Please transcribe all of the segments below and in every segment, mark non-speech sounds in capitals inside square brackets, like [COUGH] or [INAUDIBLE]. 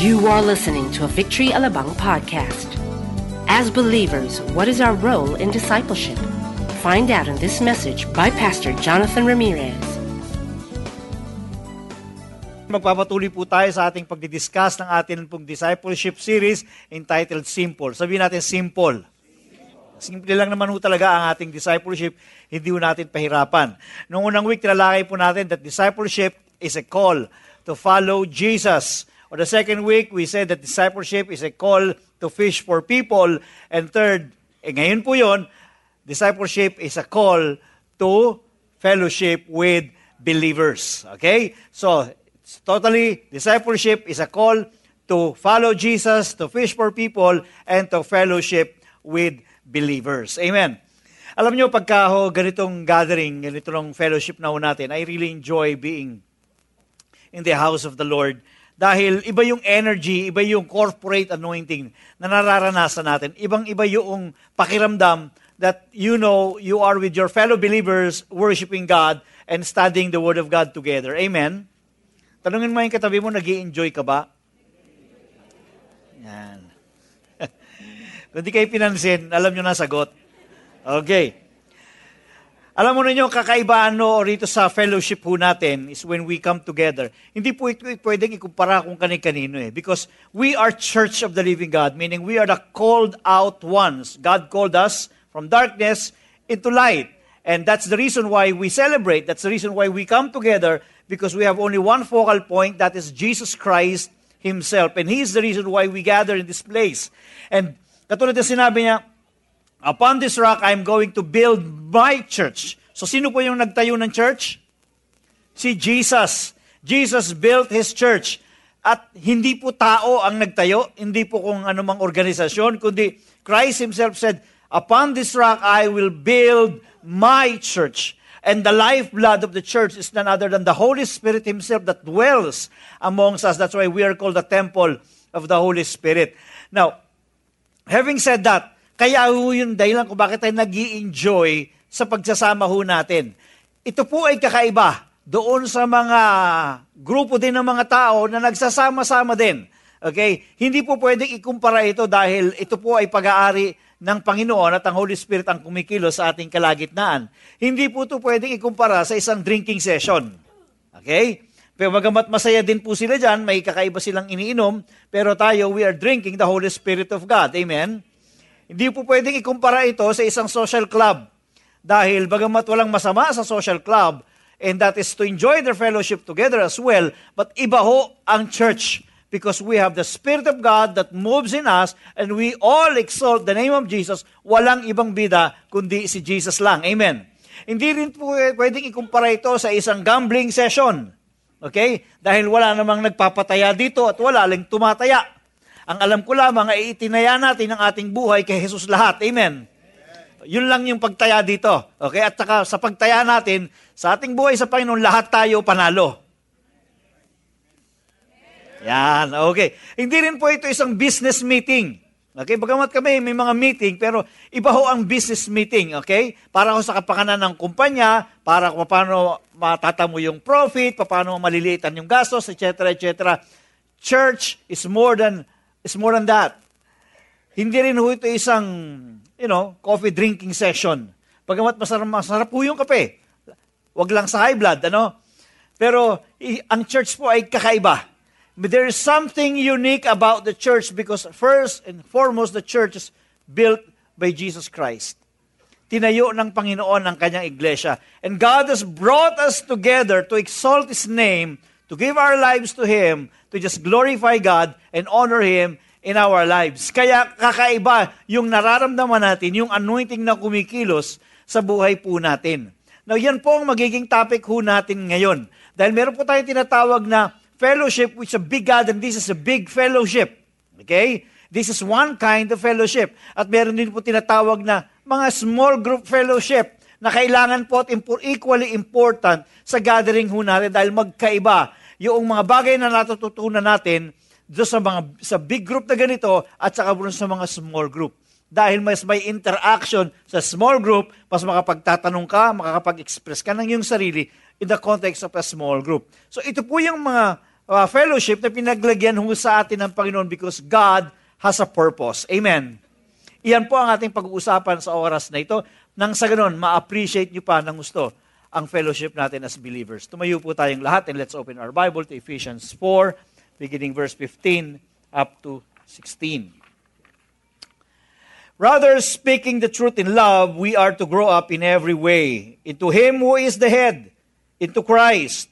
You are listening to a Victory Alabang podcast. As believers, what is our role in discipleship? Find out in this message by Pastor Jonathan Ramirez. Magpapatuloy po tayo sa ating pagdidiscuss ng ating pong discipleship series entitled Simple. Sabihin natin simple. Simple lang naman ho talaga ang ating discipleship, hindi ho natin pahirapan. Noong unang week, tinalakay po natin that discipleship is a call to follow Jesus. Or the second week, we said that discipleship is a call to fish for people. And third, eh ngayon po yon, discipleship is a call to fellowship with believers. Okay? So, totally, discipleship is a call to follow Jesus, to fish for people, and to fellowship with believers. Amen. Alam nyo, pagka ho, ganitong gathering, ganitong fellowship na ho natin, I really enjoy being in the house of the Lord dahil iba yung energy, iba yung corporate anointing na nararanasan natin. Ibang-iba yung pakiramdam that you know you are with your fellow believers worshiping God and studying the Word of God together. Amen? Tanungin mo yung katabi mo, nag enjoy ka ba? Yan. [LAUGHS] Kung di kayo pinansin, alam nyo na sagot. Okay. Alam mo ninyo, kakaiba no, rito sa fellowship po natin is when we come together. Hindi po ito pwedeng ikumpara kung kani-kanino eh. Because we are church of the living God, meaning we are the called out ones. God called us from darkness into light. And that's the reason why we celebrate. That's the reason why we come together because we have only one focal point, that is Jesus Christ Himself. And He is the reason why we gather in this place. And katulad na sinabi niya, Upon this rock, I'm going to build my church. So sino po yung nagtayo ng church? Si Jesus. Jesus built His church. At hindi po tao ang nagtayo, hindi po kung anumang organisasyon, kundi Christ Himself said, Upon this rock, I will build my church. And the lifeblood of the church is none other than the Holy Spirit Himself that dwells amongst us. That's why we are called the temple of the Holy Spirit. Now, having said that, kaya ho yung dahilan kung bakit tayo nag enjoy sa pagsasama ho natin. Ito po ay kakaiba doon sa mga grupo din ng mga tao na nagsasama-sama din. Okay? Hindi po pwedeng ikumpara ito dahil ito po ay pag-aari ng Panginoon at ang Holy Spirit ang kumikilos sa ating kalagitnaan. Hindi po ito pwedeng ikumpara sa isang drinking session. Okay? Pero magamat masaya din po sila dyan, may kakaiba silang iniinom, pero tayo, we are drinking the Holy Spirit of God. Amen? Hindi po pwedeng ikumpara ito sa isang social club. Dahil bagamat walang masama sa social club, and that is to enjoy their fellowship together as well, but iba ho ang church because we have the Spirit of God that moves in us and we all exalt the name of Jesus. Walang ibang bida kundi si Jesus lang. Amen. Hindi rin po pwedeng ikumpara ito sa isang gambling session. Okay? Dahil wala namang nagpapataya dito at wala lang tumataya. Ang alam ko lamang ay itinaya natin ang ating buhay kay Jesus lahat. Amen. Yun lang yung pagtaya dito. Okay? At saka sa pagtaya natin, sa ating buhay sa Panginoon, lahat tayo panalo. Yan, okay. Hindi rin po ito isang business meeting. Okay, bagamat kami may mga meeting, pero iba ho ang business meeting, okay? Para ho sa kapakanan ng kumpanya, para kung paano matatamo yung profit, paano maliliitan yung gastos, etc., etc. Church is more than It's more than that. Hindi rin ho ito isang, you know, coffee drinking session. Pagamat masarap, masarap po yung kape. Wag lang sa high blood, ano? Pero ang church po ay kakaiba. There is something unique about the church because first and foremost, the church is built by Jesus Christ. Tinayo ng Panginoon ang kanyang iglesia. And God has brought us together to exalt His name, to give our lives to Him, to just glorify God and honor Him in our lives. Kaya kakaiba yung nararamdaman natin, yung anointing na kumikilos sa buhay po natin. Now, yan po ang magiging topic ho natin ngayon. Dahil meron po tayong tinatawag na fellowship which is a big God and this is a big fellowship. Okay? This is one kind of fellowship. At meron din po tinatawag na mga small group fellowship na kailangan po at equally important sa gathering ho natin dahil magkaiba yung mga bagay na natututunan natin do sa mga sa big group na ganito at saka sa mga small group. Dahil mas may interaction sa small group, mas makapagtatanong ka, makakapag-express ka ng iyong sarili in the context of a small group. So ito po yung mga uh, fellowship na pinaglagyan ho sa atin ng Panginoon because God has a purpose. Amen. Iyan po ang ating pag-uusapan sa oras na ito. Nang sa ganun, ma-appreciate nyo pa ng gusto ang fellowship natin as believers. Tumayo po tayong lahat and let's open our Bible to Ephesians 4, beginning verse 15 up to 16. Rather, speaking the truth in love, we are to grow up in every way into Him who is the head, into Christ,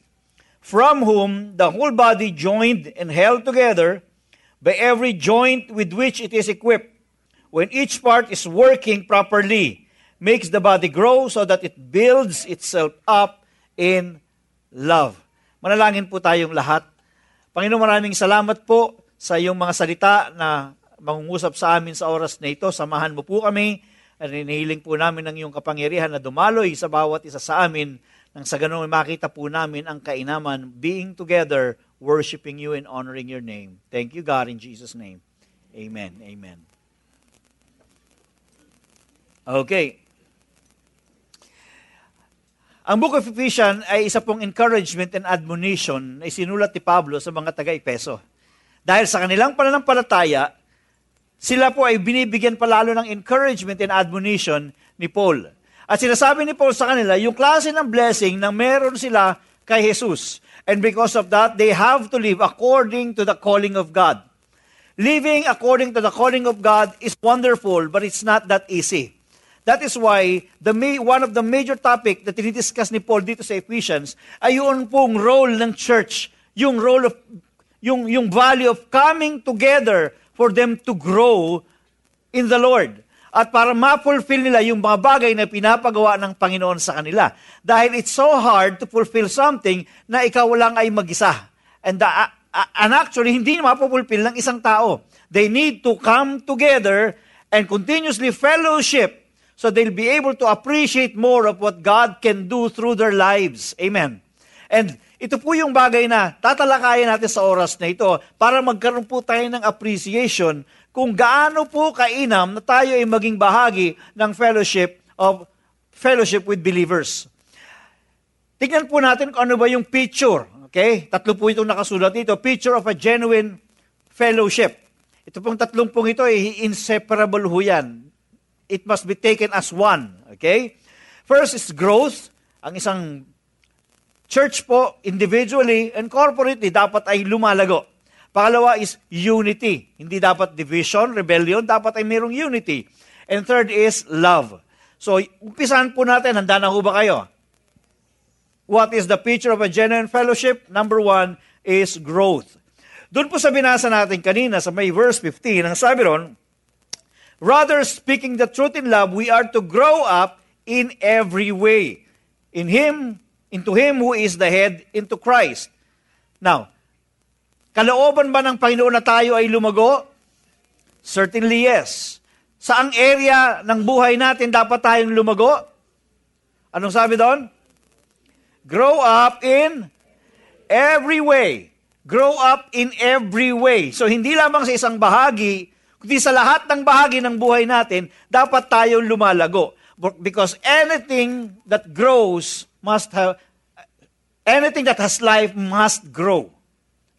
from whom the whole body joined and held together by every joint with which it is equipped, when each part is working properly, makes the body grow so that it builds itself up in love. Manalangin po tayong lahat. Panginoon, maraming salamat po sa iyong mga salita na mangungusap sa amin sa oras na ito. Samahan mo po kami at hinihiling po namin ng iyong kapangyarihan na dumaloy sa bawat isa sa amin nang sa ganun makita po namin ang kainaman being together, worshiping you and honoring your name. Thank you, God, in Jesus' name. Amen. Amen. Okay. Ang Book of Ephesians ay isa pong encouragement and admonition na isinulat ni Pablo sa mga taga-Epeso. Dahil sa kanilang pananampalataya, sila po ay binibigyan palalo ng encouragement and admonition ni Paul. At sinasabi ni Paul sa kanila, yung klase ng blessing na meron sila kay Jesus. And because of that, they have to live according to the calling of God. Living according to the calling of God is wonderful, but it's not that easy. That is why the one of the major topic that dinidiscuss ni Paul dito sa Ephesians ay yung pong role ng church, yung role of yung yung value of coming together for them to grow in the Lord. At para ma-fulfill nila yung mga bagay na pinapagawa ng Panginoon sa kanila. Dahil it's so hard to fulfill something na ikaw lang ay mag-isa. And, the, uh, uh, and actually, hindi mapupulfill ng isang tao. They need to come together and continuously fellowship so they'll be able to appreciate more of what God can do through their lives. Amen. And ito po yung bagay na tatalakayan natin sa oras na ito para magkaroon po tayo ng appreciation kung gaano po kainam na tayo ay maging bahagi ng fellowship of fellowship with believers. Tignan po natin kung ano ba yung picture. Okay? Tatlo po itong nakasulat dito. Picture of a genuine fellowship. Ito pong tatlong pong ito ay inseparable ho yan. It must be taken as one. Okay? First is growth. Ang isang church po, individually and corporately, dapat ay lumalago. Pangalawa is unity. Hindi dapat division, rebellion, dapat ay mayroong unity. And third is love. So, umpisahan po natin, handa na ho ba kayo? What is the picture of a genuine fellowship? Number one is growth. Doon po sa binasa natin kanina sa may verse 15, ang sabi ron, Rather, speaking the truth in love, we are to grow up in every way. In Him, into Him who is the head, into Christ. Now, kalooban ba ng Panginoon na tayo ay lumago? Certainly yes. Saang area ng buhay natin dapat tayong lumago? Anong sabi doon? Grow up in every way. Grow up in every way. So hindi lamang sa isang bahagi, kundi sa lahat ng bahagi ng buhay natin, dapat tayong lumalago. Because anything that grows must have, anything that has life must grow.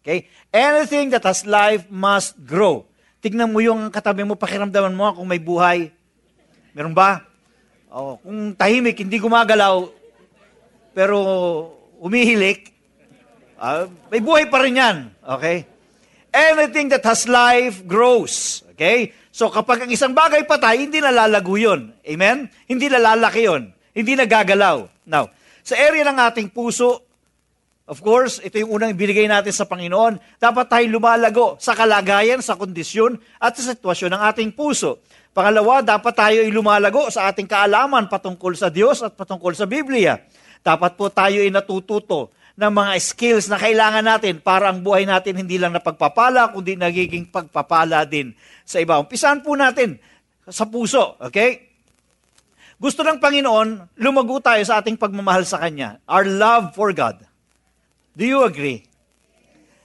Okay? Anything that has life must grow. Tignan mo yung katabi mo, pakiramdaman mo kung may buhay. Meron ba? Oh, kung tahimik, hindi gumagalaw, pero umihilik, uh, may buhay pa rin yan. Okay? Anything that has life grows. Okay? So kapag ang isang bagay patay, hindi nalalago yun. Amen? Hindi nalalaki yun. Hindi nagagalaw. Now, sa area ng ating puso, of course, ito yung unang ibinigay natin sa Panginoon, dapat tayo lumalago sa kalagayan, sa kondisyon, at sa sitwasyon ng ating puso. Pangalawa, dapat tayo ay lumalago sa ating kaalaman patungkol sa Diyos at patungkol sa Biblia. Dapat po tayo ay natututo ng mga skills na kailangan natin para ang buhay natin hindi lang napagpapala, kundi nagiging pagpapala din sa iba. Umpisahan po natin sa puso, okay? Gusto ng Panginoon, lumago tayo sa ating pagmamahal sa Kanya. Our love for God. Do you agree?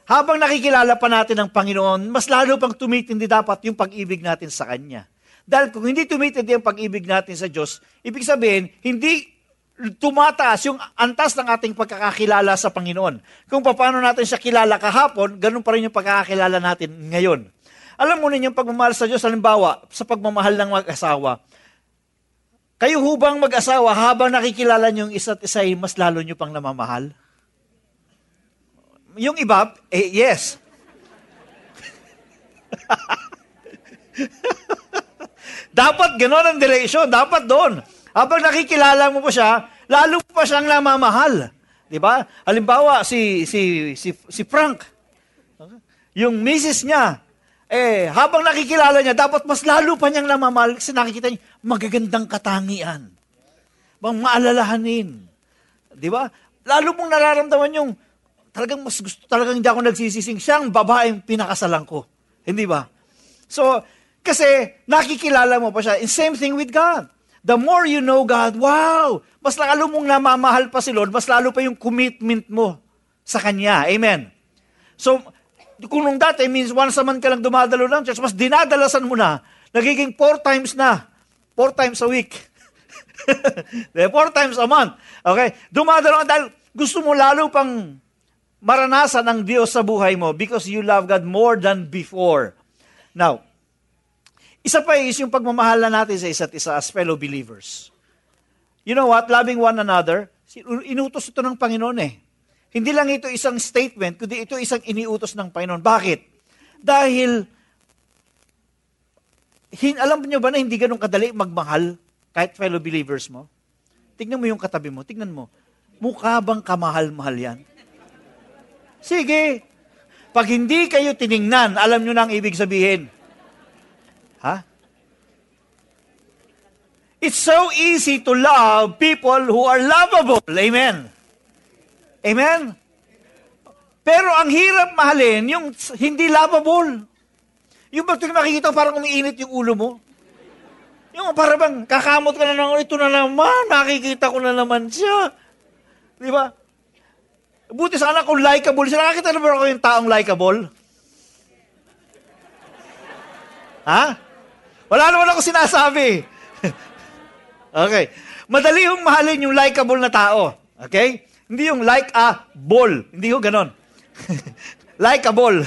Habang nakikilala pa natin ang Panginoon, mas lalo pang tumitindi dapat yung pag-ibig natin sa Kanya. Dahil kung hindi tumitindi ang pag-ibig natin sa Diyos, ibig sabihin, hindi tumataas yung antas ng ating pagkakakilala sa Panginoon. Kung paano natin siya kilala kahapon, ganun pa rin yung pagkakakilala natin ngayon. Alam mo ninyo, pagmamahal sa Diyos, halimbawa, sa pagmamahal ng mag-asawa, kayo hubang mag-asawa, habang nakikilala niyo yung isa't isa, mas lalo niyo pang namamahal? Yung iba, eh, yes. [LAUGHS] Dapat gano'n ang direction. Dapat doon. Habang nakikilala mo pa siya, lalo pa siyang namamahal. Di ba? Halimbawa, si, si, si, si Frank, yung misis niya, eh, habang nakikilala niya, dapat mas lalo pa niyang namamahal kasi nakikita niya, magagandang katangian. Mga maalalahanin. Di ba? Lalo mong nararamdaman yung, talagang mas gusto, talagang hindi ako nagsisising, siyang babaeng pinakasalan ko. Hindi ba? So, kasi nakikilala mo pa siya. And same thing with God. The more you know God, wow, mas lalo mong namamahal pa si Lord, mas lalo pa yung commitment mo sa Kanya. Amen. So, kung nung dati means once a month ka lang dumadalo ng church, mas dinadalasan mo na, nagiging four times na. Four times a week. [LAUGHS] four times a month. Okay? Dumadalo ka dahil gusto mo lalo pang maranasan ng Diyos sa buhay mo because you love God more than before. Now, isa pa is yung pagmamahala natin sa isa't isa as fellow believers. You know what? Loving one another, inutos ito ng Panginoon eh. Hindi lang ito isang statement, kundi ito isang iniutos ng Panginoon. Bakit? Dahil, hin, alam niyo ba na hindi ganun kadali magmahal kahit fellow believers mo? Tignan mo yung katabi mo, tignan mo. Mukha bang kamahal-mahal yan? Sige. Pag hindi kayo tiningnan, alam nyo na ang ibig sabihin. Ha? It's so easy to love people who are lovable. Amen. Amen? Pero ang hirap mahalin yung hindi lovable. Yung bang makikita parang umiinit yung ulo mo. Yung parang bang kakamot ka na ng, ito na naman, nakikita ko na naman siya. Di ba? Buti sana kung likable siya. Nakakita na ba ako yung taong likable? Ha? Wala naman ako sinasabi. [LAUGHS] okay. Madali yung mahalin yung likable na tao. Okay? Hindi yung like a ball. Hindi yung ganon. [LAUGHS] like a ball. [LAUGHS]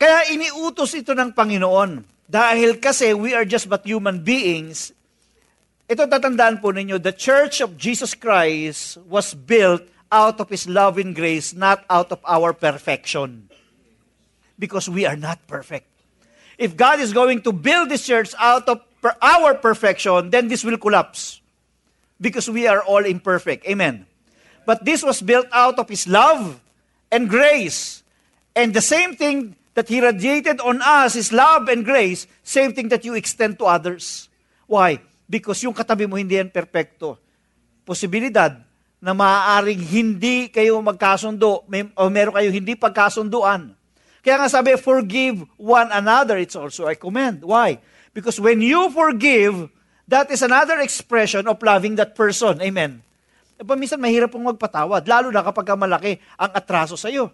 Kaya iniutos ito ng Panginoon. Dahil kasi we are just but human beings, ito tatandaan po ninyo, the Church of Jesus Christ was built out of His love and grace, not out of our perfection. Because we are not perfect if God is going to build this church out of our perfection, then this will collapse. Because we are all imperfect. Amen. But this was built out of His love and grace. And the same thing that He radiated on us, His love and grace, same thing that you extend to others. Why? Because yung katabi mo hindi yan perfecto. Posibilidad na maaaring hindi kayo magkasundo, may, o meron kayo hindi pagkasunduan kaya nga sabi, forgive one another. It's also a command. Why? Because when you forgive, that is another expression of loving that person. Amen. E minsan mahirap pong magpatawad, lalo na kapag malaki ang atraso sa iyo.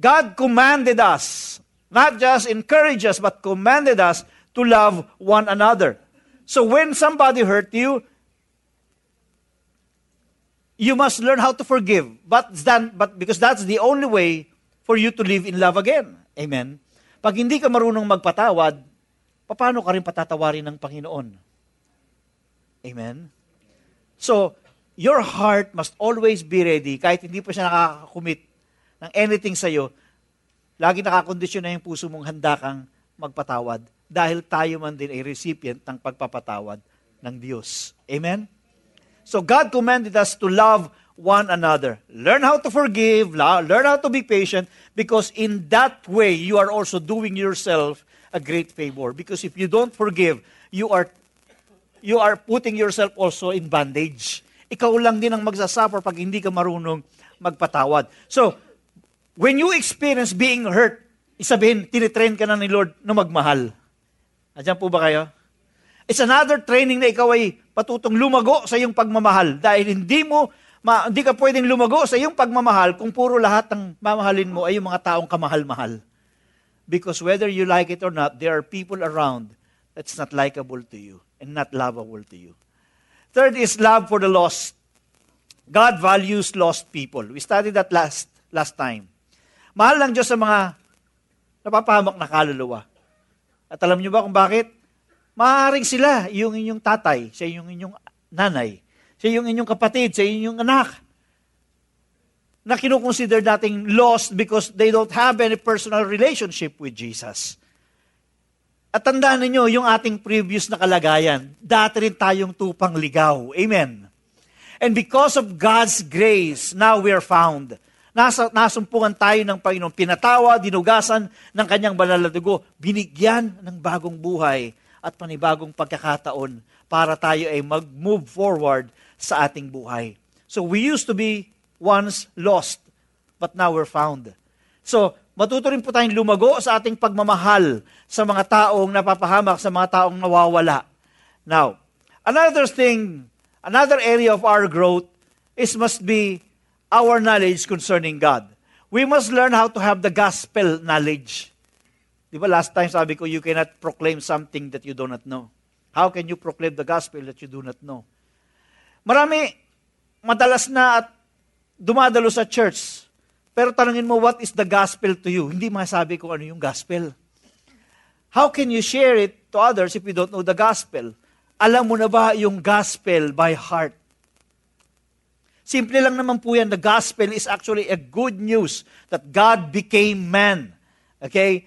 God commanded us, not just encouraged us, but commanded us to love one another. So when somebody hurt you, you must learn how to forgive. But, that, but because that's the only way for you to live in love again. Amen? Pag hindi ka marunong magpatawad, paano ka rin patatawarin ng Panginoon? Amen? So, your heart must always be ready, kahit hindi pa siya nakakakumit ng anything sa'yo, lagi nakakondisyon na yung puso mong handa kang magpatawad dahil tayo man din ay recipient ng pagpapatawad ng Diyos. Amen? So God commanded us to love one another. Learn how to forgive, learn how to be patient, because in that way, you are also doing yourself a great favor. Because if you don't forgive, you are you are putting yourself also in bondage. Ikaw lang din ang magsasuffer pag hindi ka marunong magpatawad. So, when you experience being hurt, isabihin, tinitrain ka na ni Lord na magmahal. Andiyan po ba kayo? It's another training na ikaw ay patutong lumago sa iyong pagmamahal dahil hindi mo ma, hindi ka pwedeng lumago sa iyong pagmamahal kung puro lahat ng mamahalin mo ay yung mga taong kamahal-mahal. Because whether you like it or not, there are people around that's not likable to you and not lovable to you. Third is love for the lost. God values lost people. We studied that last last time. Mahal lang Diyos sa mga napapahamak na kaluluwa. At alam niyo ba kung bakit? Maaring sila, yung inyong tatay, siya yung inyong nanay, siya yung inyong kapatid, siya yung inyong anak, na kinukonsider dating lost because they don't have any personal relationship with Jesus. At tandaan ninyo, yung ating previous na kalagayan, dati rin tayong tupang ligaw. Amen. And because of God's grace, now we are found. Nasa, nasumpungan tayo ng Panginoon. Pinatawa, dinugasan ng kanyang banal na dugo. Binigyan ng bagong buhay at panibagong pagkakataon para tayo ay mag-move forward sa ating buhay. So we used to be once lost, but now we're found. So, matuto rin po tayong lumago sa ating pagmamahal sa mga taong napapahamak, sa mga taong nawawala. Now, another thing, another area of our growth is must be our knowledge concerning God. We must learn how to have the gospel knowledge. Di ba last time sabi ko, you cannot proclaim something that you do not know. How can you proclaim the gospel that you do not know? Marami, madalas na at dumadalo sa church. Pero tanungin mo, what is the gospel to you? Hindi masabi ko ano yung gospel. How can you share it to others if you don't know the gospel? Alam mo na ba yung gospel by heart? Simple lang naman po yan. The gospel is actually a good news that God became man. Okay?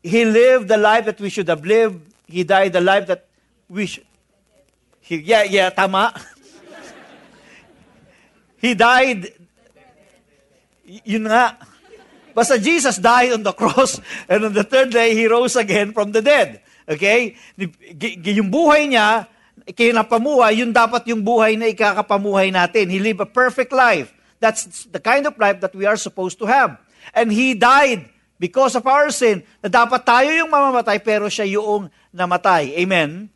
He lived the life that we should have lived. He died the life that we should... He, yeah, yeah, tama. [LAUGHS] He died. Yun nga. Basta Jesus died on the [LAUGHS] cross and on the third day, He rose again from the dead. Okay? Yung buhay niya, kinapamuhay, yun dapat yung buhay na ikakapamuhay natin. He lived a perfect life. That's the kind of life that we are supposed to have. And He died because of our sin, na dapat tayo yung mamamatay, pero siya yung namatay. Amen?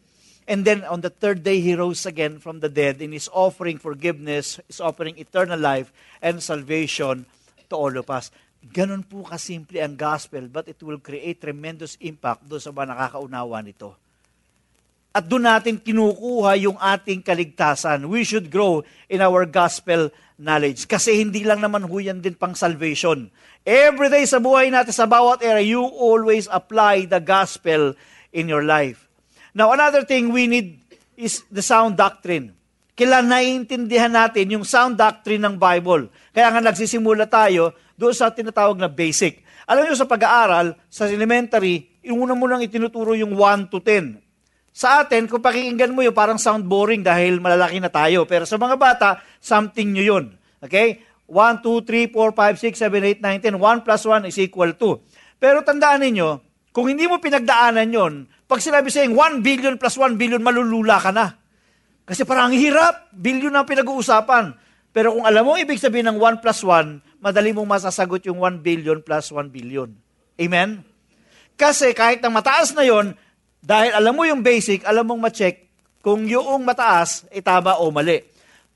And then on the third day, he rose again from the dead and is offering forgiveness, is offering eternal life and salvation to all of us. Ganon po kasimple ang gospel, but it will create tremendous impact doon sa mga nakakaunawa nito. At doon natin kinukuha yung ating kaligtasan. We should grow in our gospel knowledge. Kasi hindi lang naman ho yan din pang salvation. Every day sa buhay natin, sa bawat area, you always apply the gospel in your life. Now, another thing we need is the sound doctrine. Kailan naiintindihan natin yung sound doctrine ng Bible. Kaya nga nagsisimula tayo doon sa tinatawag na basic. Alam niyo sa pag-aaral, sa elementary, yung una mo nang itinuturo yung 1 to 10. Sa atin, kung pakikinggan mo yun, parang sound boring dahil malalaki na tayo. Pero sa mga bata, something nyo yun. Okay? 1, 2, 3, 4, 5, 6, 7, 8, 9, 10. 1 plus 1 is equal to. Pero tandaan ninyo, kung hindi mo pinagdaanan yon, pag sinabi sa'yo 1 billion plus 1 billion, malulula ka na. Kasi parang hirap, billion na pinag-uusapan. Pero kung alam mo ibig sabihin ng 1 plus 1, madali mong masasagot yung 1 billion plus 1 billion. Amen? Kasi kahit ang mataas na yon, dahil alam mo yung basic, alam mong ma-check kung yung mataas ay tama o mali.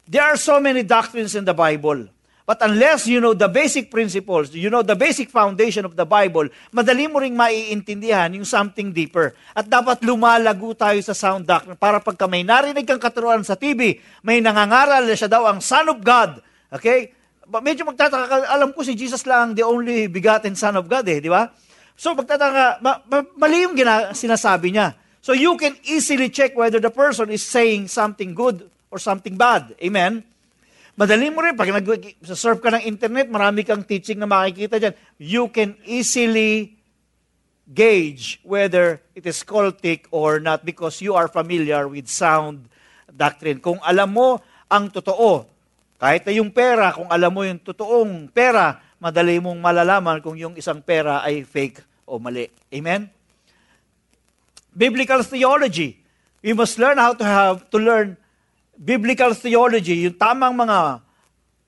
There are so many doctrines in the Bible. But unless you know the basic principles, you know the basic foundation of the Bible, madali mo ring maiintindihan yung something deeper. At dapat lumalago tayo sa sound doctrine para pagka may narinig kang katuruan sa TV, may nangangaral na siya daw ang Son of God. Okay? Medyo magtataka ka, alam ko si Jesus lang the only begotten Son of God eh, di ba? So magtataka, ma- ma- mali yung gina- sinasabi niya. So you can easily check whether the person is saying something good or something bad. Amen? Madali mo rin, pag nag-surf ka ng internet, marami kang teaching na makikita dyan. You can easily gauge whether it is cultic or not because you are familiar with sound doctrine. Kung alam mo ang totoo, kahit na yung pera, kung alam mo yung totoong pera, madali mong malalaman kung yung isang pera ay fake o mali. Amen? Biblical theology. We must learn how to have to learn biblical theology, yung tamang mga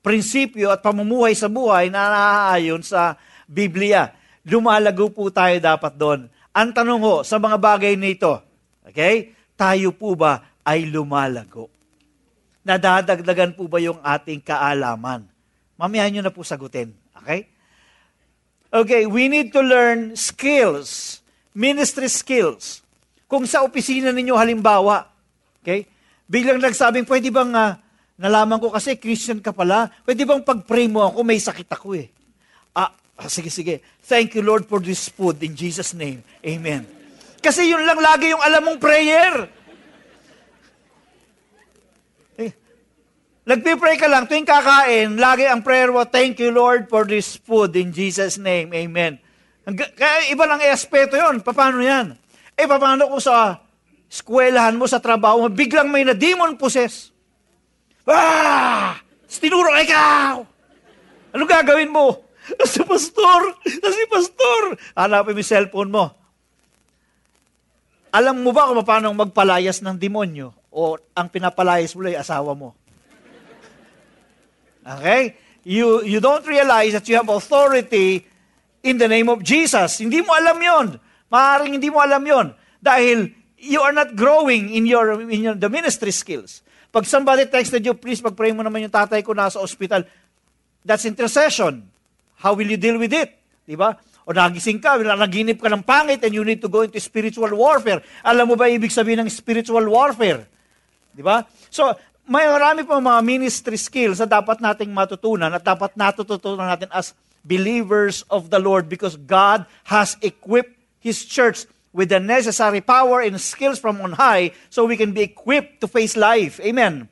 prinsipyo at pamumuhay sa buhay na naaayon sa Biblia. Lumalago po tayo dapat doon. Ang tanong ho, sa mga bagay nito, okay, tayo po ba ay lumalago? Nadadagdagan po ba yung ating kaalaman? Mamaya nyo na po sagutin. Okay? Okay, we need to learn skills, ministry skills. Kung sa opisina ninyo halimbawa, okay, Biglang nagsabing, pwede bang, uh, nalaman ko kasi Christian ka pala, pwede bang pag-pray mo ako, may sakit ako eh. Ah, ah, sige, sige. Thank you, Lord, for this food in Jesus' name. Amen. Kasi yun lang lagi yung alam mong prayer. Eh, Nagpipray ka lang, tuwing kakain, lagi ang prayer mo, thank you, Lord, for this food in Jesus' name. Amen. Kaya iba lang aspeto yon. Paano yan? Eh, paano kung sa eskwelahan mo, sa trabaho mo, biglang may na-demon possess. Ah! Tinuro ikaw! Ano gagawin mo? Si pastor! Si pastor! Hanapin mo yung cellphone mo. Alam mo ba kung paano magpalayas ng demonyo? O ang pinapalayas mo ay asawa mo? Okay? You, you don't realize that you have authority in the name of Jesus. Hindi mo alam yon. Maaaring hindi mo alam yon. Dahil you are not growing in your, in your the ministry skills. Pag somebody texted you, please pag-pray mo naman yung tatay ko nasa ospital, that's intercession. How will you deal with it? Di ba? O nagising ka, naginip ka ng pangit and you need to go into spiritual warfare. Alam mo ba ibig sabihin ng spiritual warfare? Di ba? So, may marami pa mga ministry skills na dapat nating matutunan at dapat natututunan natin as believers of the Lord because God has equipped His church with the necessary power and skills from on high so we can be equipped to face life. Amen.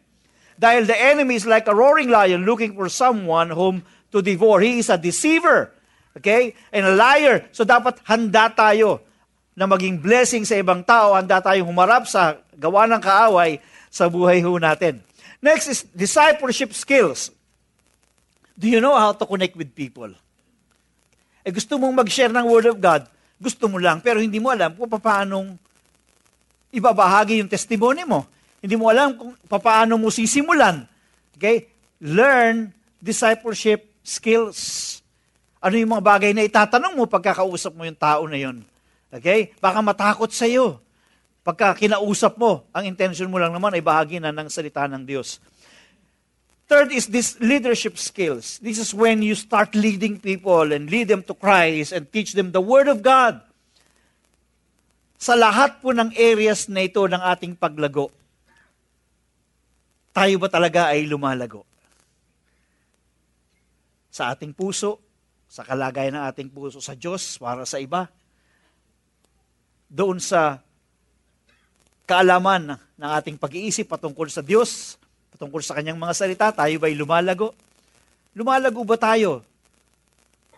Dahil the enemy is like a roaring lion looking for someone whom to devour. He is a deceiver. Okay? And a liar. So dapat handa tayo na maging blessing sa ibang tao. Handa tayong humarap sa gawa ng kaaway sa buhay ho natin. Next is discipleship skills. Do you know how to connect with people? Eh gusto mong mag-share ng Word of God, gusto mo lang, pero hindi mo alam kung paano ibabahagi yung testimony mo. Hindi mo alam kung paano mo sisimulan. Okay? Learn discipleship skills. Ano yung mga bagay na itatanong mo pagkakausap mo yung tao na yun. Okay? Baka matakot sa iyo. Pagka kinausap mo, ang intention mo lang naman ay bahagi na ng salita ng Diyos. Third is this leadership skills. This is when you start leading people and lead them to Christ and teach them the Word of God. Sa lahat po ng areas na ito ng ating paglago, tayo ba talaga ay lumalago? Sa ating puso, sa kalagayan ng ating puso sa Diyos para sa iba, doon sa kaalaman ng ating pag-iisip patungkol sa Diyos, Tungkol sa kanyang mga salita, tayo ba'y lumalago? Lumalago ba tayo?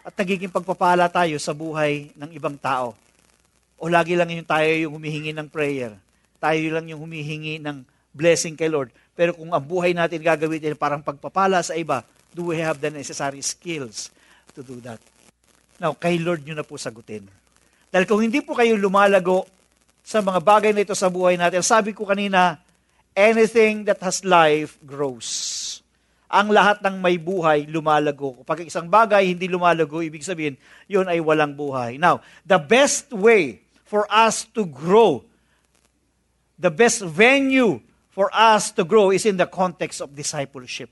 At nagiging pagpapala tayo sa buhay ng ibang tao? O lagi lang yung tayo yung humihingi ng prayer? Tayo lang yung humihingi ng blessing kay Lord? Pero kung ang buhay natin gagawin din parang pagpapala sa iba, do we have the necessary skills to do that? Now, kay Lord nyo na po sagutin. Dahil kung hindi po kayo lumalago sa mga bagay na ito sa buhay natin, sabi ko kanina, anything that has life grows. Ang lahat ng may buhay, lumalago. Pag isang bagay hindi lumalago, ibig sabihin, yun ay walang buhay. Now, the best way for us to grow, the best venue for us to grow is in the context of discipleship.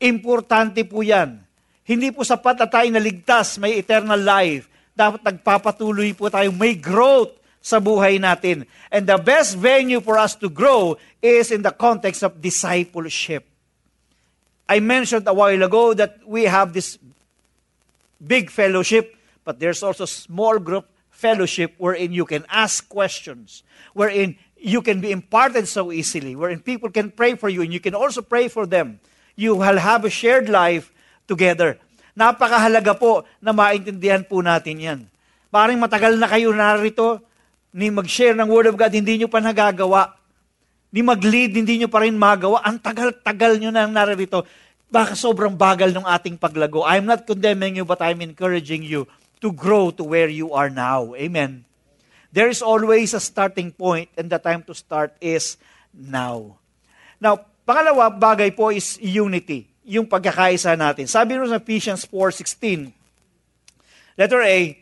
Importante po yan. Hindi po sapat na tayo naligtas, may eternal life. Dapat nagpapatuloy po tayo, may growth sa buhay natin. And the best venue for us to grow is in the context of discipleship. I mentioned a while ago that we have this big fellowship, but there's also small group fellowship wherein you can ask questions, wherein you can be imparted so easily, wherein people can pray for you and you can also pray for them. You will have a shared life together. Napakahalaga po na maintindihan po natin yan. Parang matagal na kayo narito, ni mag-share ng Word of God, hindi nyo pa nagagawa. Ni mag-lead, hindi nyo pa rin magawa. Ang tagal-tagal nyo na narito. Baka sobrang bagal ng ating paglago. I'm not condemning you, but I'm encouraging you to grow to where you are now. Amen. There is always a starting point, and the time to start is now. Now, pangalawa bagay po is unity, yung pagkakaisa natin. Sabi nyo sa Ephesians 4.16, letter A,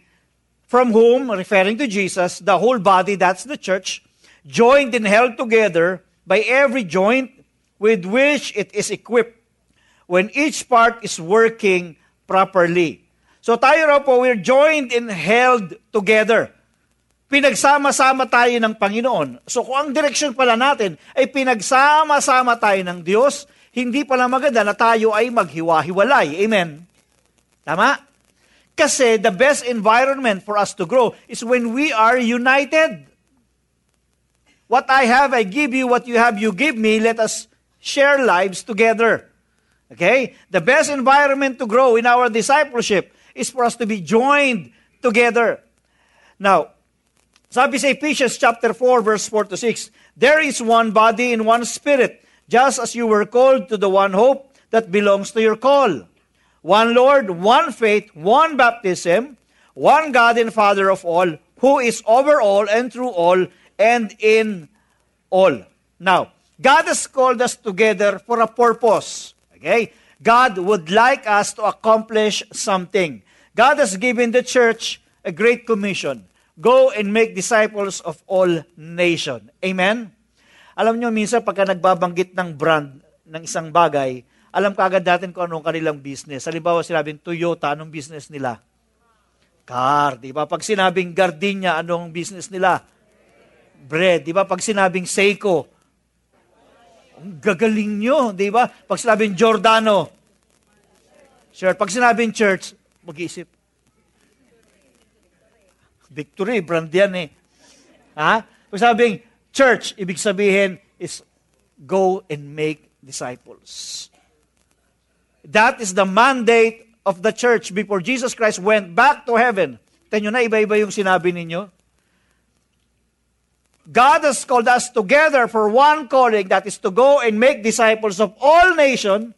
from whom, referring to Jesus, the whole body, that's the church, joined and held together by every joint with which it is equipped when each part is working properly. So tayo raw po, we're joined and held together. Pinagsama-sama tayo ng Panginoon. So kung ang direksyon pala natin ay pinagsama-sama tayo ng Diyos, hindi pala maganda na tayo ay maghiwa-hiwalay. Amen? Tama? Kasi the best environment for us to grow is when we are united. What I have, I give you. What you have, you give me. Let us share lives together. Okay? The best environment to grow in our discipleship is for us to be joined together. Now, sabi sa Ephesians chapter 4 verse 4 to 6, There is one body and one spirit, just as you were called to the one hope that belongs to your call. One Lord, one faith, one baptism, one God and Father of all, who is over all and through all and in all. Now, God has called us together for a purpose. Okay? God would like us to accomplish something. God has given the church a great commission. Go and make disciples of all nation. Amen? Alam nyo, minsan pagka nagbabanggit ng brand ng isang bagay, alam kaagad natin kung anong kanilang business. Halimbawa, sinabing Toyota, anong business nila? Car, di ba? Pag sinabing Gardenia, anong business nila? Bread, di ba? Pag sinabing Seiko, ang gagaling nyo, di ba? Pag sinabing Giordano, sure. Pag sinabing church, mag-iisip. Victory, brand yan eh. Ha? Pag sabing church, ibig sabihin is go and make disciples. That is the mandate of the church before Jesus Christ went back to heaven. Tenyo na, iba-iba yung sinabi ninyo. God has called us together for one calling that is to go and make disciples of all nations,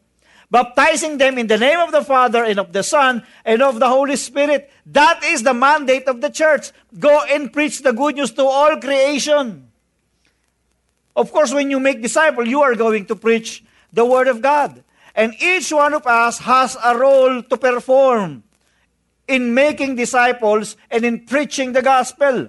baptizing them in the name of the Father and of the Son and of the Holy Spirit. That is the mandate of the church. Go and preach the good news to all creation. Of course, when you make disciples, you are going to preach the Word of God. And each one of us has a role to perform in making disciples and in preaching the gospel.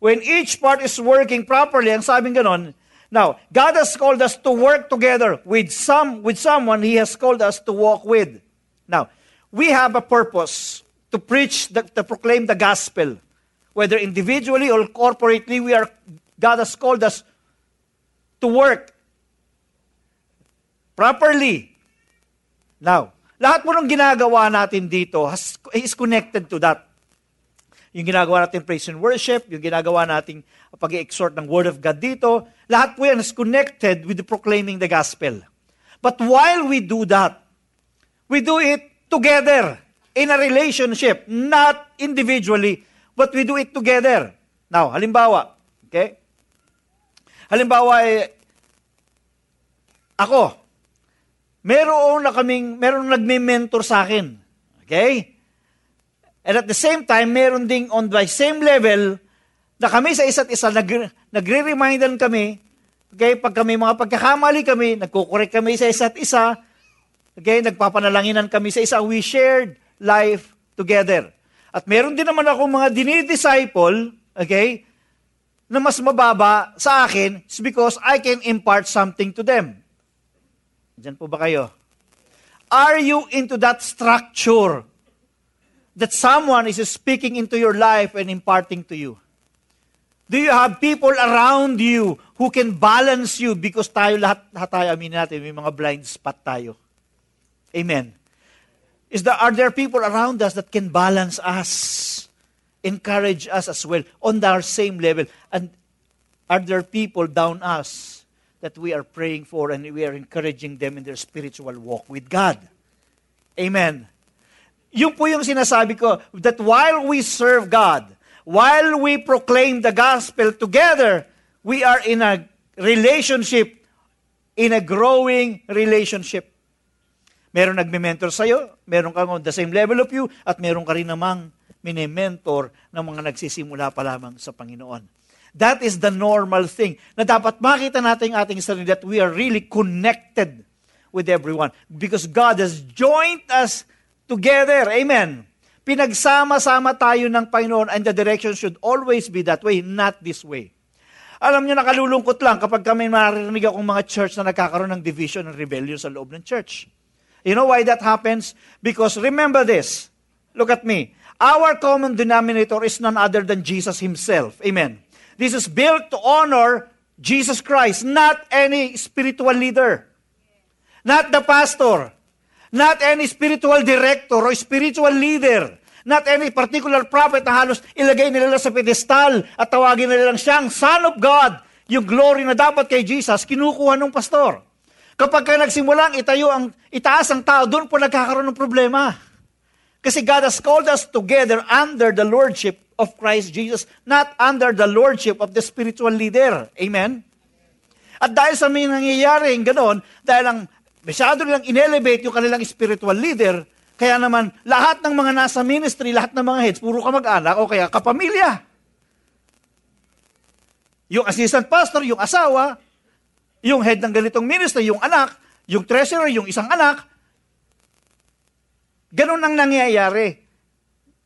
When each part is working properly, ang sabing ganon, now, God has called us to work together with some with someone He has called us to walk with. Now, we have a purpose to preach, the, to proclaim the gospel. Whether individually or corporately, we are God has called us to work properly. Now, lahat po ng ginagawa natin dito has, is connected to that. Yung ginagawa natin praise and worship, yung ginagawa nating pag-exhort ng Word of God dito, lahat po yan is connected with the proclaiming the gospel. But while we do that, we do it together in a relationship, not individually, but we do it together. Now, halimbawa, okay? Halimbawa, eh, ako, meron na kaming, meron nagme-mentor sa akin. Okay? And at the same time, meron ding on the same level na kami sa isa't isa, nag, nagre-remindan kami, okay, pag kami mga pagkakamali kami, nagkukorek kami sa isa't isa, okay, nagpapanalanginan kami sa isa, we shared life together. At meron din naman ako mga dinidisciple, okay, na mas mababa sa akin is because I can impart something to them. Diyan po ba kayo? Are you into that structure that someone is speaking into your life and imparting to you? Do you have people around you who can balance you because tayo lahat, lahat tayo aminin natin, may mga blind spot tayo. Amen. Is there, are there people around us that can balance us, encourage us as well on our same level? And are there people down us that we are praying for and we are encouraging them in their spiritual walk with God? Amen. Yung po yung sinasabi ko, that while we serve God, while we proclaim the gospel together, we are in a relationship, in a growing relationship. Meron nagme-mentor sa'yo, meron kang on the same level of you, at meron ka rin namang mini-mentor ng mga nagsisimula pa lamang sa Panginoon. That is the normal thing na dapat makita natin ating sarili that we are really connected with everyone because God has joined us together. Amen. Pinagsama-sama tayo ng Panginoon and the direction should always be that way, not this way. Alam niyo, nakalulungkot lang kapag kami maririnig akong mga church na nagkakaroon ng division and rebellion sa loob ng church. You know why that happens? Because remember this. Look at me. Our common denominator is none other than Jesus Himself. Amen. This is built to honor Jesus Christ, not any spiritual leader, not the pastor, not any spiritual director or spiritual leader, not any particular prophet na halos ilagay nila sa pedestal at tawagin nila lang siyang Son of God. Yung glory na dapat kay Jesus, kinukuha ng pastor. Kapag ka nagsimulang itayo ang, itaas ang tao, doon po nagkakaroon ng problema. Kasi God has called us together under the lordship of Christ Jesus, not under the lordship of the spiritual leader. Amen? At dahil sa may nangyayaring ganon, dahil ang masyado nilang inelevate yung kanilang spiritual leader, kaya naman lahat ng mga nasa ministry, lahat ng mga heads, puro kamag-anak o kaya kapamilya. Yung assistant pastor, yung asawa, yung head ng ganitong ministry, yung anak, yung treasurer, yung isang anak, Ganun ang nangyayari.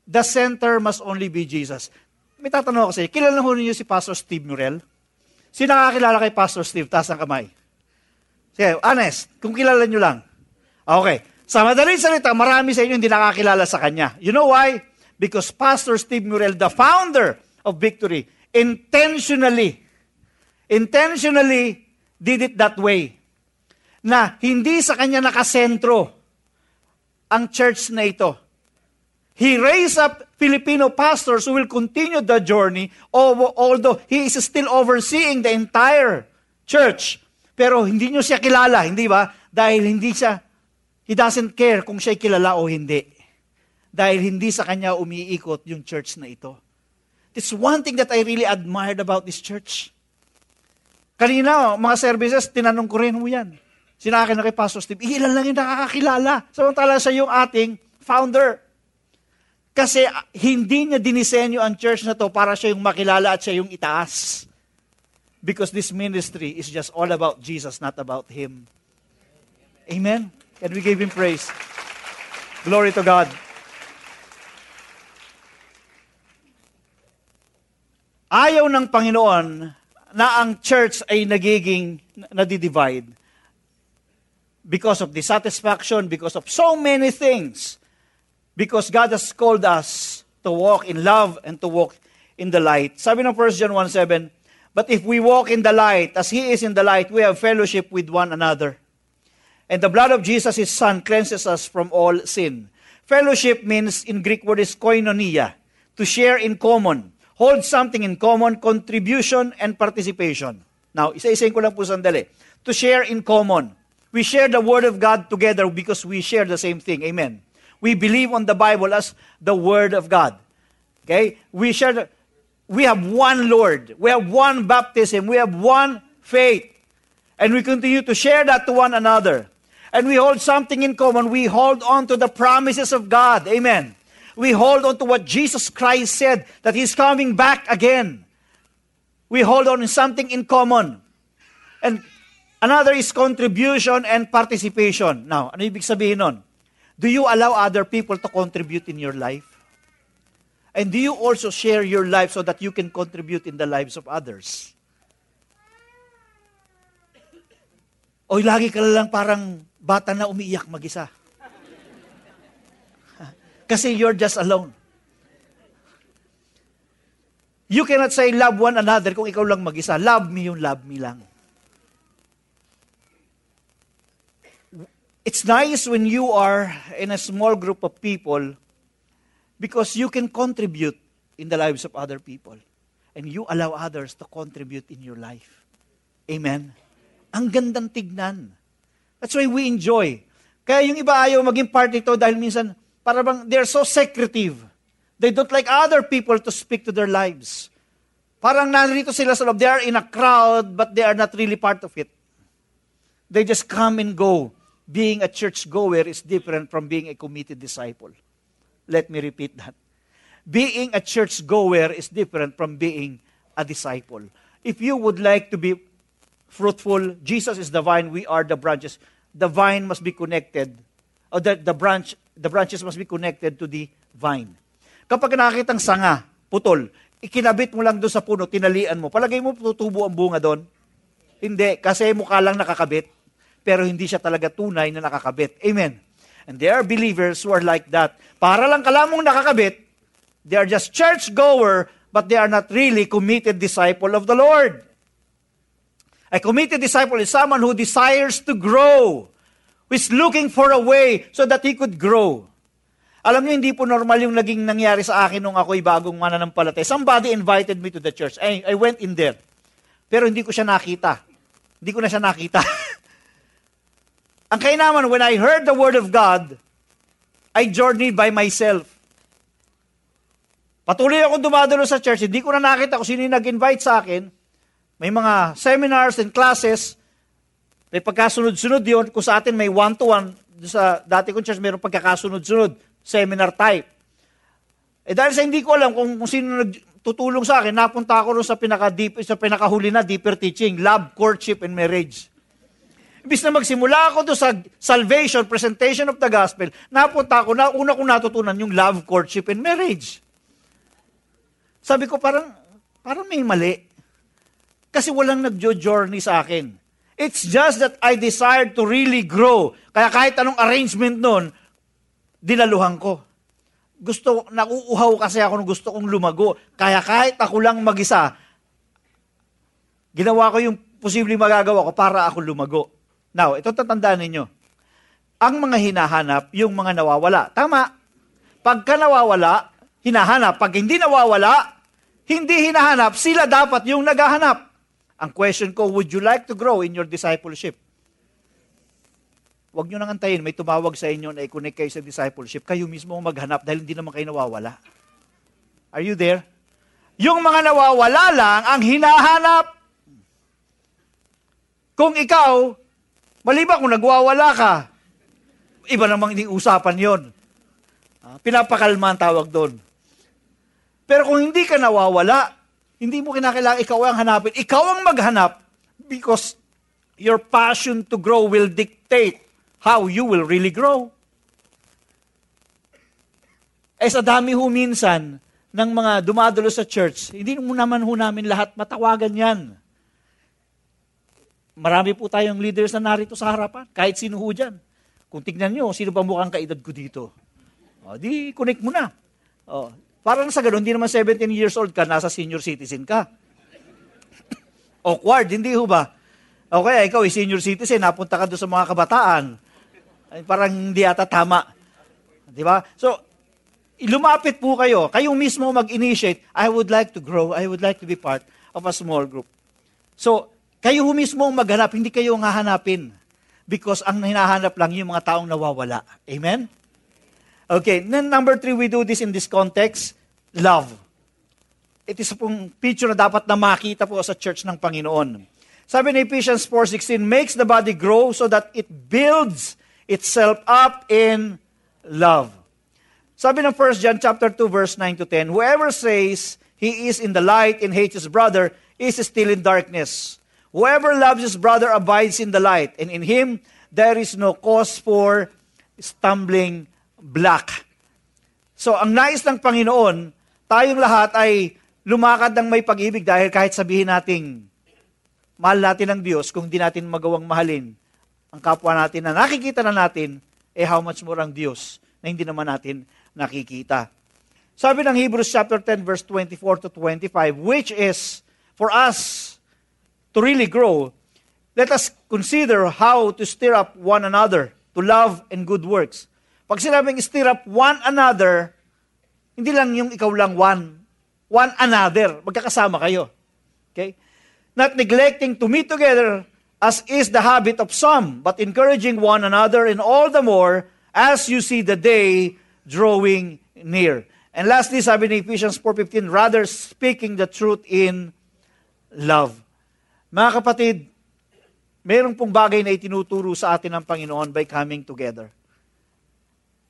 The center must only be Jesus. May tatanong ako sa iyo, kilala ho ninyo si Pastor Steve Murrell? Sino nakakilala kay Pastor Steve? Taas ang kamay. Sige, honest, kung kilala nyo lang. Okay. Sa madaling salita, marami sa inyo hindi nakakilala sa kanya. You know why? Because Pastor Steve Murrell, the founder of Victory, intentionally, intentionally did it that way. Na hindi sa kanya nakasentro ang church na ito. He raised up Filipino pastors who will continue the journey although he is still overseeing the entire church. Pero hindi nyo siya kilala, hindi ba? Dahil hindi siya, he doesn't care kung siya kilala o hindi. Dahil hindi sa kanya umiikot yung church na ito. It's one thing that I really admired about this church. Kanina, mga services, tinanong ko rin mo yan. Sinakin na kay Pastor Steve, ilan lang yung nakakakilala. Samantala siya yung ating founder. Kasi ah, hindi niya dinisenyo ang church na to para siya yung makilala at siya yung itaas. Because this ministry is just all about Jesus, not about Him. Amen? Can we give Him praise? Glory to God. Ayaw ng Panginoon na ang church ay nagiging nadidivide because of dissatisfaction, because of so many things. Because God has called us to walk in love and to walk in the light. Sabi ng 1 John 1.7, But if we walk in the light, as He is in the light, we have fellowship with one another. And the blood of Jesus, His Son, cleanses us from all sin. Fellowship means, in Greek word is koinonia, to share in common, hold something in common, contribution and participation. Now, isa-isayin ko lang po sandali. To share in common. We share the Word of God together because we share the same thing. Amen. We believe on the Bible as the Word of God. Okay? We share we have one Lord. We have one baptism. We have one faith. And we continue to share that to one another. And we hold something in common. We hold on to the promises of God. Amen. We hold on to what Jesus Christ said, that He's coming back again. We hold on to something in common. And Another is contribution and participation. Now, ano ibig sabihin nun? Do you allow other people to contribute in your life? And do you also share your life so that you can contribute in the lives of others? O lagi ka lang parang bata na umiiyak mag-isa. [LAUGHS] Kasi you're just alone. You cannot say love one another kung ikaw lang mag-isa. Love me yung love me lang. It's nice when you are in a small group of people because you can contribute in the lives of other people. And you allow others to contribute in your life. Amen? Ang gandang tignan. That's why we enjoy. Kaya yung iba ayaw maging part nito dahil minsan, para bang they're so secretive. They don't like other people to speak to their lives. Parang narito sila sa loob. They are in a crowd, but they are not really part of it. They just come and go being a church goer is different from being a committed disciple. Let me repeat that. Being a church goer is different from being a disciple. If you would like to be fruitful, Jesus is the vine, we are the branches. The vine must be connected, or the, the branch, the branches must be connected to the vine. Kapag nakakitang sanga, putol, ikinabit mo lang doon sa puno, tinalian mo, palagay mo tutubo ang bunga doon? Hindi, kasi mukha lang nakakabit pero hindi siya talaga tunay na nakakabit. Amen. And there are believers who are like that. Para lang kalamong nakakabit, They are just church-goer, but they are not really committed disciple of the Lord. A committed disciple is someone who desires to grow, who is looking for a way so that he could grow. Alam niyo, hindi po normal yung naging nangyari sa akin nung ako'y bagong mananampalataya. Somebody invited me to the church. I, I went in there. Pero hindi ko siya nakita. Hindi ko na siya nakita. [LAUGHS] Ang kainaman, when I heard the word of God, I journeyed by myself. Patuloy ako dumadalo sa church. Hindi ko na nakita kung sino yung nag-invite sa akin. May mga seminars and classes. May pagkasunod-sunod yun. Kung sa atin may one-to-one, sa dati kong church, mayroong pagkakasunod-sunod, seminar type. Eh dahil sa hindi ko alam kung, kung sino nagtutulong sa akin, napunta ako rin sa, pinaka -deep, sa pinakahuli na deeper teaching, love, courtship, and marriage. Ibis na magsimula ako doon sa salvation, presentation of the gospel, napunta ako na, una kong natutunan yung love, courtship, and marriage. Sabi ko, parang, parang may mali. Kasi walang nagjo-journey sa akin. It's just that I desired to really grow. Kaya kahit anong arrangement noon, dinaluhan ko. Gusto, nauuhaw kasi ako nung gusto kong lumago. Kaya kahit ako lang mag-isa, ginawa ko yung posibleng magagawa ko para ako lumago. Now, ito tatandaan ninyo. Ang mga hinahanap, yung mga nawawala. Tama. Pagka nawawala, hinahanap. Pag hindi nawawala, hindi hinahanap, sila dapat yung naghahanap. Ang question ko, would you like to grow in your discipleship? Huwag nyo nang antayin, may tumawag sa inyo na i-connect kayo sa discipleship. Kayo mismo maghanap dahil hindi naman kayo nawawala. Are you there? Yung mga nawawala lang ang hinahanap. Kung ikaw, maliba kung nagwawala ka, iba namang usapan yon. Pinapakalma ang tawag doon. Pero kung hindi ka nawawala, hindi mo kinakailangan ikaw ang hanapin. Ikaw ang maghanap because your passion to grow will dictate how you will really grow. Eh sa dami ho minsan ng mga dumadalo sa church, hindi mo naman ho namin lahat matawagan yan. Marami po tayong leaders na narito sa harapan, kahit sino ho dyan. Kung tignan nyo, sino ba mukhang kaedad ko dito? O, di, connect mo na. O, parang sa ganun, hindi naman 17 years old ka, nasa senior citizen ka. [COUGHS] Awkward, hindi ho ba? O kaya ikaw, ay senior citizen, napunta ka doon sa mga kabataan. Ay, parang hindi ata tama. Di ba? So, lumapit po kayo. Kayo mismo mag-initiate, I would like to grow, I would like to be part of a small group. So, kayo mismo maghanap, hindi kayo ang hahanapin. Because ang hinahanap lang yung mga taong nawawala. Amen? Okay, then number three, we do this in this context, love. It is pong picture na dapat na makita po sa church ng Panginoon. Sabi ni Ephesians 4.16, makes the body grow so that it builds itself up in love. Sabi ng 1 John chapter 2 verse 9 to 10, whoever says he is in the light and hates his brother is still in darkness. Whoever loves his brother abides in the light, and in him there is no cause for stumbling block. So, ang nais ng Panginoon, tayong lahat ay lumakad ng may pag-ibig dahil kahit sabihin nating mahal natin ang Diyos, kung di natin magawang mahalin ang kapwa natin na nakikita na natin, eh how much more ang Diyos na hindi naman natin nakikita. Sabi ng Hebrews chapter 10 verse 24 to 25, which is for us to really grow, let us consider how to stir up one another to love and good works. Pag sinabing stir up one another, hindi lang yung ikaw lang one. One another. Magkakasama kayo. Okay? Not neglecting to meet together as is the habit of some, but encouraging one another and all the more as you see the day drawing near. And lastly, sabi ni Ephesians 4.15, rather speaking the truth in love. Mga kapatid, mayroong pong bagay na itinuturo sa atin ng Panginoon by coming together.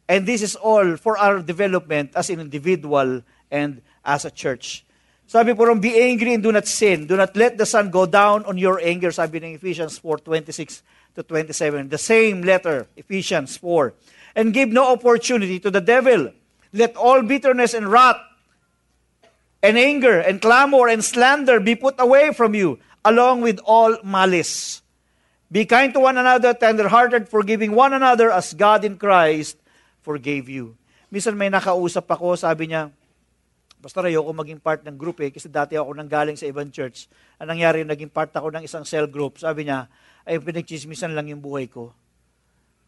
And this is all for our development as an individual and as a church. Sabi po ron, be angry and do not sin. Do not let the sun go down on your anger, sabi ng Ephesians 4, 26 to 27. The same letter, Ephesians 4. And give no opportunity to the devil. Let all bitterness and wrath and anger and clamor and slander be put away from you along with all malice. Be kind to one another, tender-hearted, forgiving one another as God in Christ forgave you. Minsan may nakausap ako, sabi niya, Pastor, ayoko maging part ng group eh, kasi dati ako nang galing sa ibang church. Ang nangyari, naging part ako ng isang cell group. Sabi niya, ay pinagchismisan lang yung buhay ko.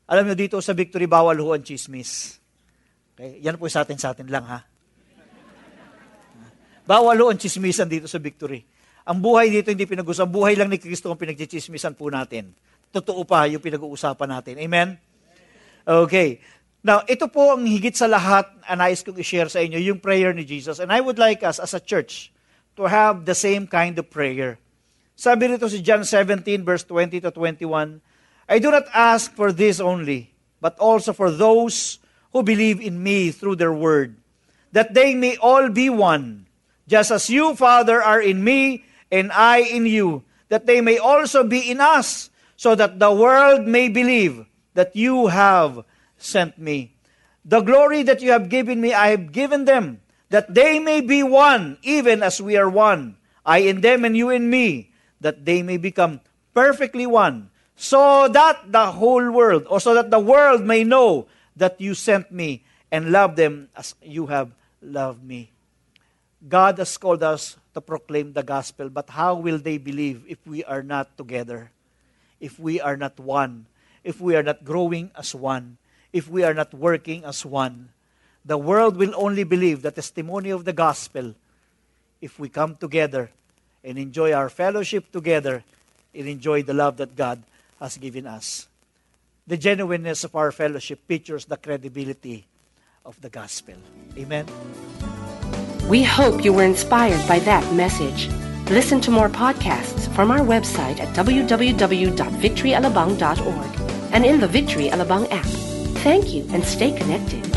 Alam niyo, dito sa Victory, bawal ho ang chismis. Okay? Yan po sa atin, sa atin lang ha. Bawal ho ang chismisan dito sa Victory. Ang buhay dito hindi pinag Ang buhay lang ni Kristo ang pinagchichismisan po natin. Totoo pa yung pinag-uusapan natin. Amen? Okay. Now, ito po ang higit sa lahat ang nais kong i-share sa inyo, yung prayer ni Jesus. And I would like us as a church to have the same kind of prayer. Sabi rito si John 17 verse 20 to 21, I do not ask for this only, but also for those who believe in me through their word, that they may all be one, just as you, Father, are in me and I in you, that they may also be in us, so that the world may believe that you have sent me. The glory that you have given me, I have given them, that they may be one, even as we are one. I in them and you in me, that they may become perfectly one, so that the whole world, or so that the world may know that you sent me and love them as you have loved me. God has called us to proclaim the gospel, but how will they believe if we are not together? If we are not one? If we are not growing as one? if we are not working as one. The world will only believe the testimony of the gospel if we come together and enjoy our fellowship together and enjoy the love that God has given us. The genuineness of our fellowship pictures the credibility of the gospel. Amen. We hope you were inspired by that message. Listen to more podcasts from our website at www.victoryalabang.org and in the Victory Alabang app. Thank you and stay connected.